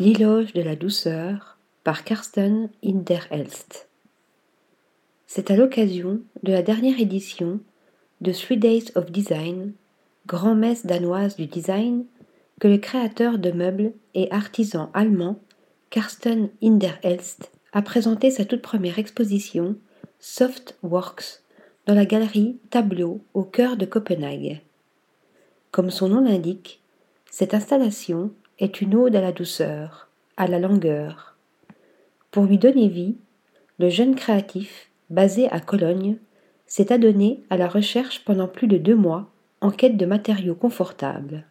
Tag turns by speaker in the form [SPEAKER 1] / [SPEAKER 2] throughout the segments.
[SPEAKER 1] L'éloge de la douceur par Karsten Hinderhelst. C'est à l'occasion de la dernière édition de Three Days of Design, grand-messe danoise du design, que le créateur de meubles et artisan allemand Karsten Hinderhelst a présenté sa toute première exposition Softworks dans la galerie Tableau au cœur de Copenhague. Comme son nom l'indique, cette installation est une ode à la douceur, à la langueur. Pour lui donner vie, le jeune créatif, basé à Cologne, s'est adonné à la recherche pendant plus de deux mois en quête de matériaux confortables.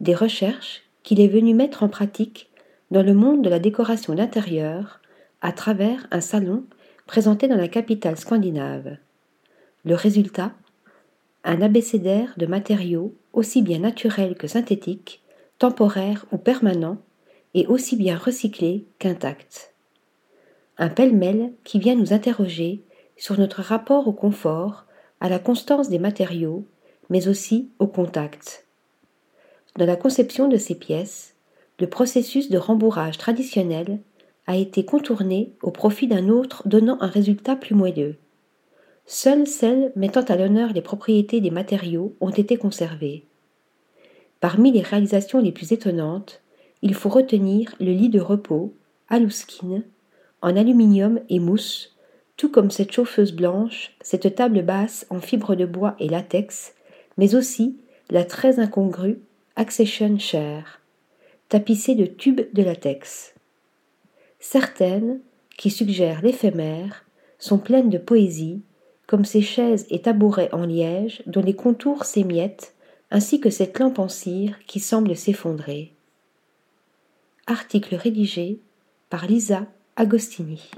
[SPEAKER 1] Des recherches qu'il est venu mettre en pratique dans le monde de la décoration d'intérieur à travers un salon présenté dans la capitale scandinave. Le résultat? Un abécédaire de matériaux aussi bien naturels que synthétiques temporaire ou permanent, et aussi bien recyclé qu'intact. Un pêle-mêle qui vient nous interroger sur notre rapport au confort, à la constance des matériaux, mais aussi au contact. Dans la conception de ces pièces, le processus de rembourrage traditionnel a été contourné au profit d'un autre donnant un résultat plus moelleux. Seules celles mettant à l'honneur les propriétés des matériaux ont été conservées. Parmi les réalisations les plus étonnantes, il faut retenir le lit de repos, Aluskin, en aluminium et mousse, tout comme cette chauffeuse blanche, cette table basse en fibre de bois et latex, mais aussi la très incongrue Accession Chair, tapissée de tubes de latex. Certaines, qui suggèrent l'éphémère, sont pleines de poésie, comme ces chaises et tabourets en liège dont les contours s'émiettent ainsi que cette lampe en cire qui semble s'effondrer. Article rédigé par Lisa Agostini.